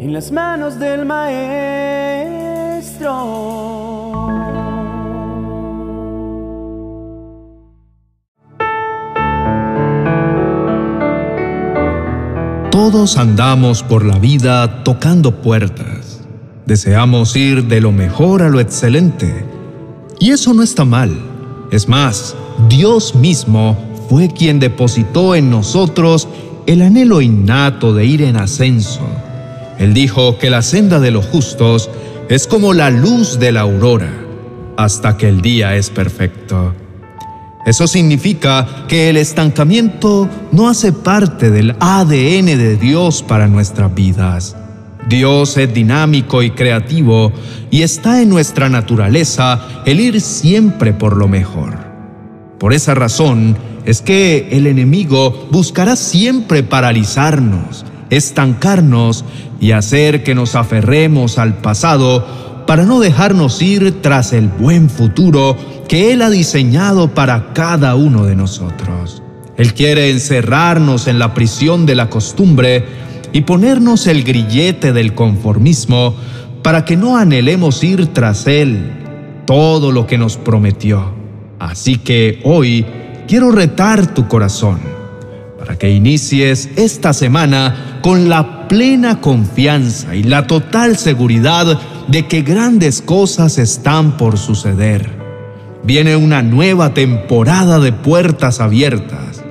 en las manos del Maestro. Todos andamos por la vida tocando puertas. Deseamos ir de lo mejor a lo excelente. Y eso no está mal. Es más, Dios mismo fue quien depositó en nosotros el anhelo innato de ir en ascenso. Él dijo que la senda de los justos es como la luz de la aurora, hasta que el día es perfecto. Eso significa que el estancamiento no hace parte del ADN de Dios para nuestras vidas. Dios es dinámico y creativo y está en nuestra naturaleza el ir siempre por lo mejor. Por esa razón es que el enemigo buscará siempre paralizarnos, estancarnos y hacer que nos aferremos al pasado para no dejarnos ir tras el buen futuro que Él ha diseñado para cada uno de nosotros. Él quiere encerrarnos en la prisión de la costumbre y ponernos el grillete del conformismo para que no anhelemos ir tras Él todo lo que nos prometió. Así que hoy quiero retar tu corazón para que inicies esta semana con la plena confianza y la total seguridad de que grandes cosas están por suceder viene una nueva temporada de puertas abiertas.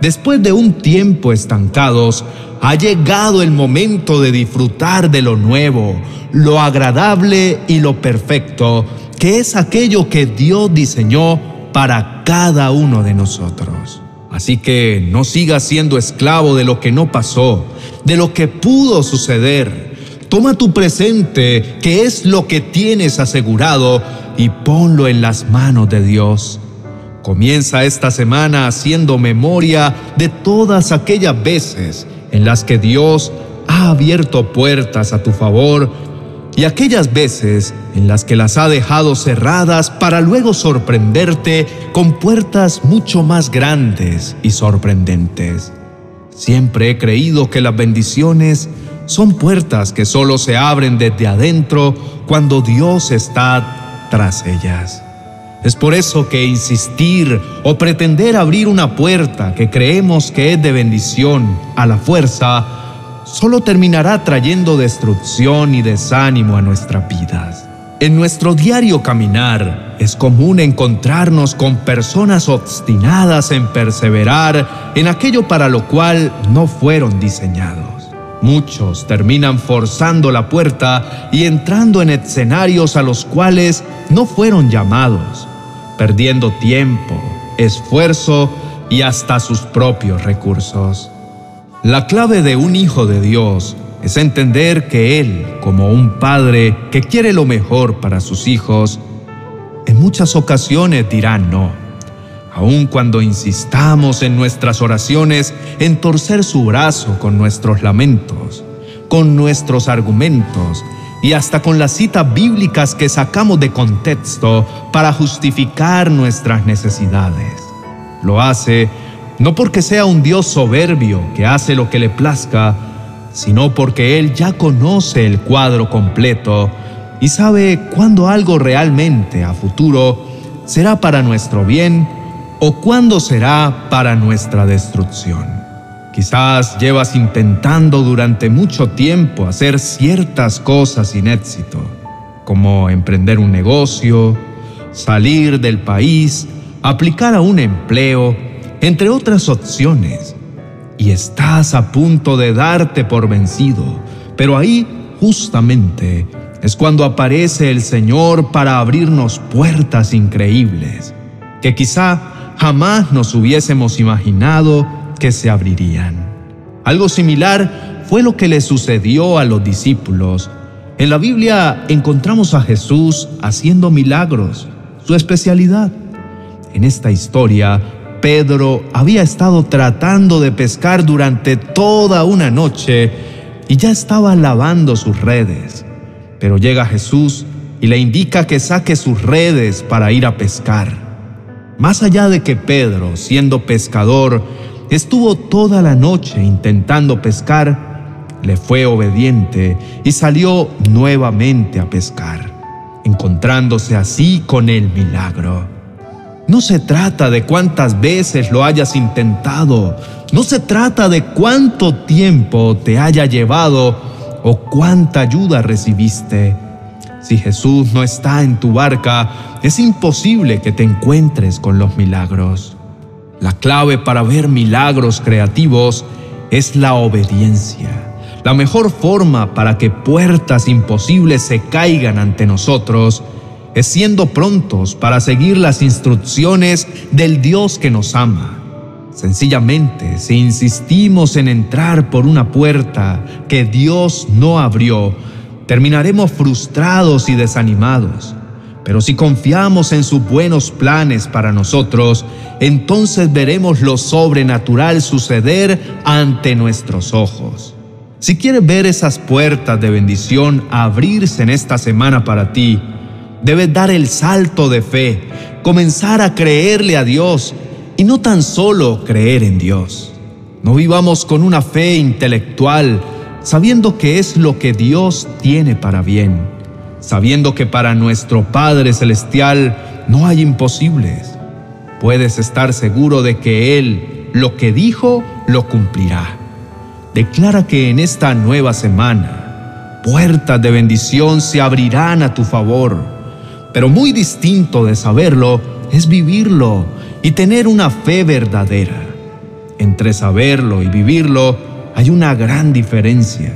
Después de un tiempo estancados, ha llegado el momento de disfrutar de lo nuevo, lo agradable y lo perfecto, que es aquello que Dios diseñó para cada uno de nosotros. Así que no sigas siendo esclavo de lo que no pasó, de lo que pudo suceder. Toma tu presente, que es lo que tienes asegurado, y ponlo en las manos de Dios. Comienza esta semana haciendo memoria de todas aquellas veces en las que Dios ha abierto puertas a tu favor y aquellas veces en las que las ha dejado cerradas para luego sorprenderte con puertas mucho más grandes y sorprendentes. Siempre he creído que las bendiciones son puertas que solo se abren desde adentro cuando Dios está tras ellas. Es por eso que insistir o pretender abrir una puerta que creemos que es de bendición a la fuerza solo terminará trayendo destrucción y desánimo a nuestras vidas. En nuestro diario caminar es común encontrarnos con personas obstinadas en perseverar en aquello para lo cual no fueron diseñados. Muchos terminan forzando la puerta y entrando en escenarios a los cuales no fueron llamados, perdiendo tiempo, esfuerzo y hasta sus propios recursos. La clave de un hijo de Dios es entender que Él, como un padre que quiere lo mejor para sus hijos, en muchas ocasiones dirá no aun cuando insistamos en nuestras oraciones en torcer su brazo con nuestros lamentos, con nuestros argumentos y hasta con las citas bíblicas que sacamos de contexto para justificar nuestras necesidades. Lo hace no porque sea un Dios soberbio que hace lo que le plazca, sino porque Él ya conoce el cuadro completo y sabe cuándo algo realmente a futuro será para nuestro bien o cuándo será para nuestra destrucción. Quizás llevas intentando durante mucho tiempo hacer ciertas cosas sin éxito, como emprender un negocio, salir del país, aplicar a un empleo, entre otras opciones, y estás a punto de darte por vencido, pero ahí justamente es cuando aparece el Señor para abrirnos puertas increíbles, que quizá jamás nos hubiésemos imaginado que se abrirían. Algo similar fue lo que le sucedió a los discípulos. En la Biblia encontramos a Jesús haciendo milagros, su especialidad. En esta historia, Pedro había estado tratando de pescar durante toda una noche y ya estaba lavando sus redes. Pero llega Jesús y le indica que saque sus redes para ir a pescar. Más allá de que Pedro, siendo pescador, estuvo toda la noche intentando pescar, le fue obediente y salió nuevamente a pescar, encontrándose así con el milagro. No se trata de cuántas veces lo hayas intentado, no se trata de cuánto tiempo te haya llevado o cuánta ayuda recibiste. Si Jesús no está en tu barca, es imposible que te encuentres con los milagros. La clave para ver milagros creativos es la obediencia. La mejor forma para que puertas imposibles se caigan ante nosotros es siendo prontos para seguir las instrucciones del Dios que nos ama. Sencillamente, si insistimos en entrar por una puerta que Dios no abrió, terminaremos frustrados y desanimados. Pero si confiamos en sus buenos planes para nosotros, entonces veremos lo sobrenatural suceder ante nuestros ojos. Si quieres ver esas puertas de bendición abrirse en esta semana para ti, debes dar el salto de fe, comenzar a creerle a Dios y no tan solo creer en Dios. No vivamos con una fe intelectual, sabiendo que es lo que Dios tiene para bien, sabiendo que para nuestro Padre Celestial no hay imposibles. Puedes estar seguro de que Él lo que dijo lo cumplirá. Declara que en esta nueva semana puertas de bendición se abrirán a tu favor pero muy distinto de saberlo es vivirlo y tener una fe verdadera. Entre saberlo y vivirlo hay una gran diferencia.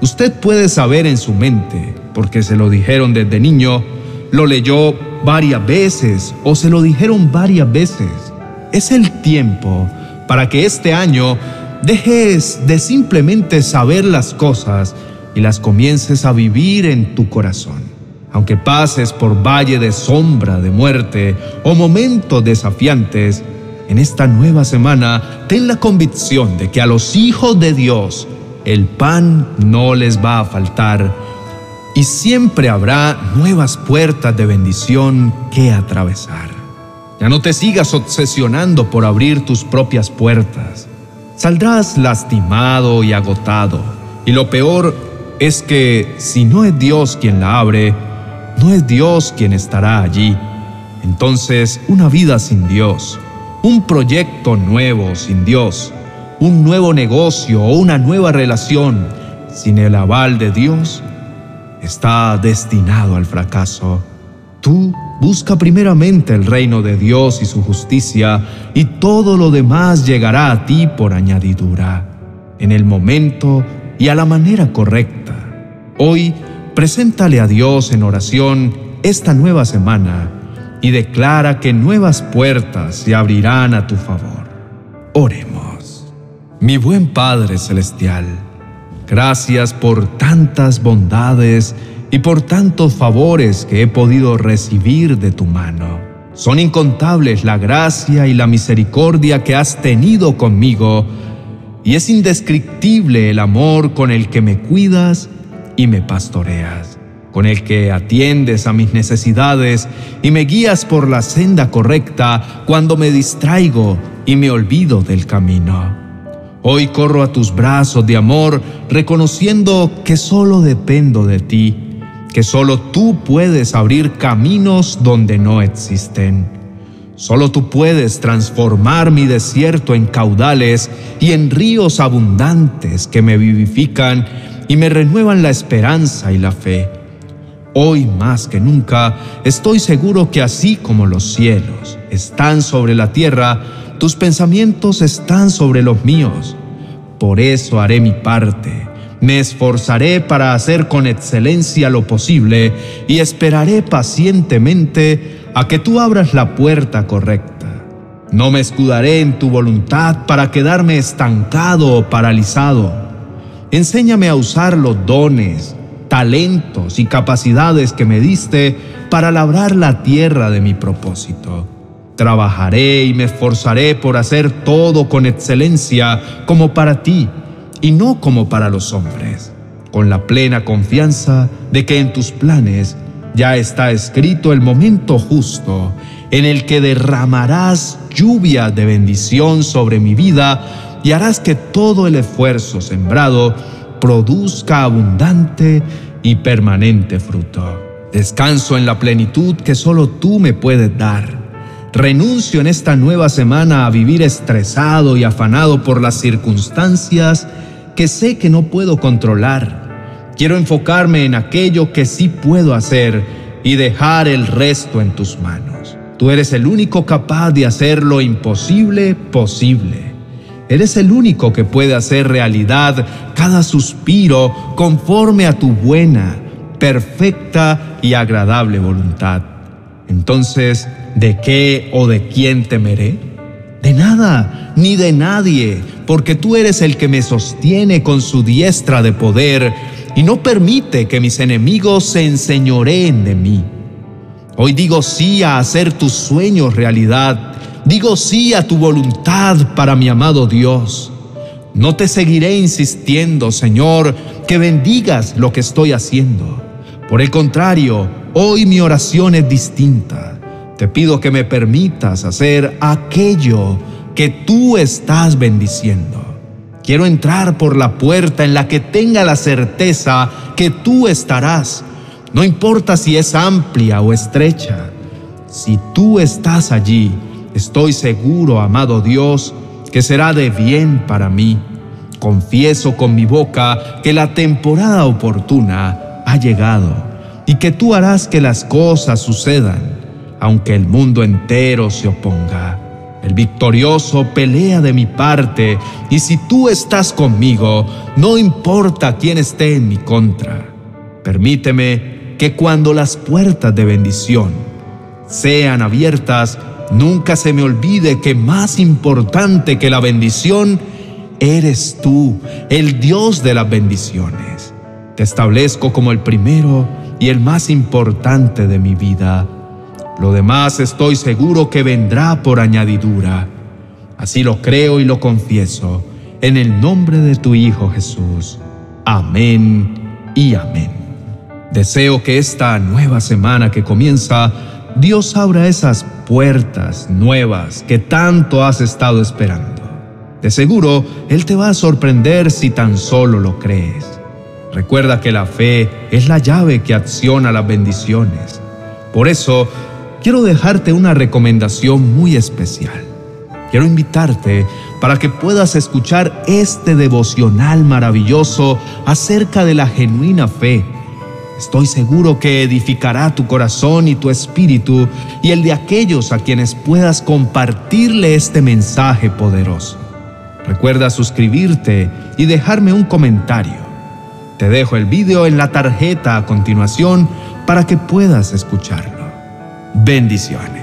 Usted puede saber en su mente, porque se lo dijeron desde niño, lo leyó varias veces o se lo dijeron varias veces. Es el tiempo para que este año dejes de simplemente saber las cosas y las comiences a vivir en tu corazón. Aunque pases por valle de sombra de muerte o momentos desafiantes, en esta nueva semana ten la convicción de que a los hijos de Dios el pan no les va a faltar y siempre habrá nuevas puertas de bendición que atravesar. Ya no te sigas obsesionando por abrir tus propias puertas. Saldrás lastimado y agotado. Y lo peor es que si no es Dios quien la abre, no es Dios quien estará allí. Entonces, una vida sin Dios, un proyecto nuevo sin Dios, un nuevo negocio o una nueva relación sin el aval de Dios, está destinado al fracaso. Tú busca primeramente el reino de Dios y su justicia, y todo lo demás llegará a ti por añadidura, en el momento y a la manera correcta. Hoy Preséntale a Dios en oración esta nueva semana y declara que nuevas puertas se abrirán a tu favor. Oremos. Mi buen Padre Celestial, gracias por tantas bondades y por tantos favores que he podido recibir de tu mano. Son incontables la gracia y la misericordia que has tenido conmigo, y es indescriptible el amor con el que me cuidas y me pastoreas, con el que atiendes a mis necesidades y me guías por la senda correcta cuando me distraigo y me olvido del camino. Hoy corro a tus brazos de amor, reconociendo que solo dependo de ti, que solo tú puedes abrir caminos donde no existen. Solo tú puedes transformar mi desierto en caudales y en ríos abundantes que me vivifican y me renuevan la esperanza y la fe. Hoy más que nunca estoy seguro que así como los cielos están sobre la tierra, tus pensamientos están sobre los míos. Por eso haré mi parte. Me esforzaré para hacer con excelencia lo posible y esperaré pacientemente a que tú abras la puerta correcta. No me escudaré en tu voluntad para quedarme estancado o paralizado Enséñame a usar los dones, talentos y capacidades que me diste para labrar la tierra de mi propósito. Trabajaré y me esforzaré por hacer todo con excelencia como para ti y no como para los hombres, con la plena confianza de que en tus planes ya está escrito el momento justo en el que derramarás lluvia de bendición sobre mi vida y harás que todo el esfuerzo sembrado produzca abundante y permanente fruto. Descanso en la plenitud que solo tú me puedes dar. Renuncio en esta nueva semana a vivir estresado y afanado por las circunstancias que sé que no puedo controlar. Quiero enfocarme en aquello que sí puedo hacer y dejar el resto en tus manos. Tú eres el único capaz de hacer lo imposible posible. Eres el único que puede hacer realidad cada suspiro conforme a tu buena, perfecta y agradable voluntad. Entonces, ¿de qué o de quién temeré? De nada, ni de nadie, porque tú eres el que me sostiene con su diestra de poder y no permite que mis enemigos se enseñoreen de mí. Hoy digo sí a hacer tus sueños realidad, digo sí a tu voluntad para mi amado Dios. No te seguiré insistiendo, Señor, que bendigas lo que estoy haciendo. Por el contrario, hoy mi oración es distinta. Te pido que me permitas hacer aquello que tú estás bendiciendo. Quiero entrar por la puerta en la que tenga la certeza que tú estarás. No importa si es amplia o estrecha. Si tú estás allí, estoy seguro, amado Dios, que será de bien para mí. Confieso con mi boca que la temporada oportuna ha llegado y que tú harás que las cosas sucedan, aunque el mundo entero se oponga. El victorioso pelea de mi parte y si tú estás conmigo, no importa quién esté en mi contra. Permíteme que cuando las puertas de bendición sean abiertas, nunca se me olvide que más importante que la bendición, eres tú, el Dios de las bendiciones. Te establezco como el primero y el más importante de mi vida. Lo demás estoy seguro que vendrá por añadidura. Así lo creo y lo confieso, en el nombre de tu Hijo Jesús. Amén y amén. Deseo que esta nueva semana que comienza, Dios abra esas puertas nuevas que tanto has estado esperando. De seguro, Él te va a sorprender si tan solo lo crees. Recuerda que la fe es la llave que acciona las bendiciones. Por eso, quiero dejarte una recomendación muy especial. Quiero invitarte para que puedas escuchar este devocional maravilloso acerca de la genuina fe. Estoy seguro que edificará tu corazón y tu espíritu y el de aquellos a quienes puedas compartirle este mensaje poderoso. Recuerda suscribirte y dejarme un comentario. Te dejo el vídeo en la tarjeta a continuación para que puedas escucharlo. Bendiciones.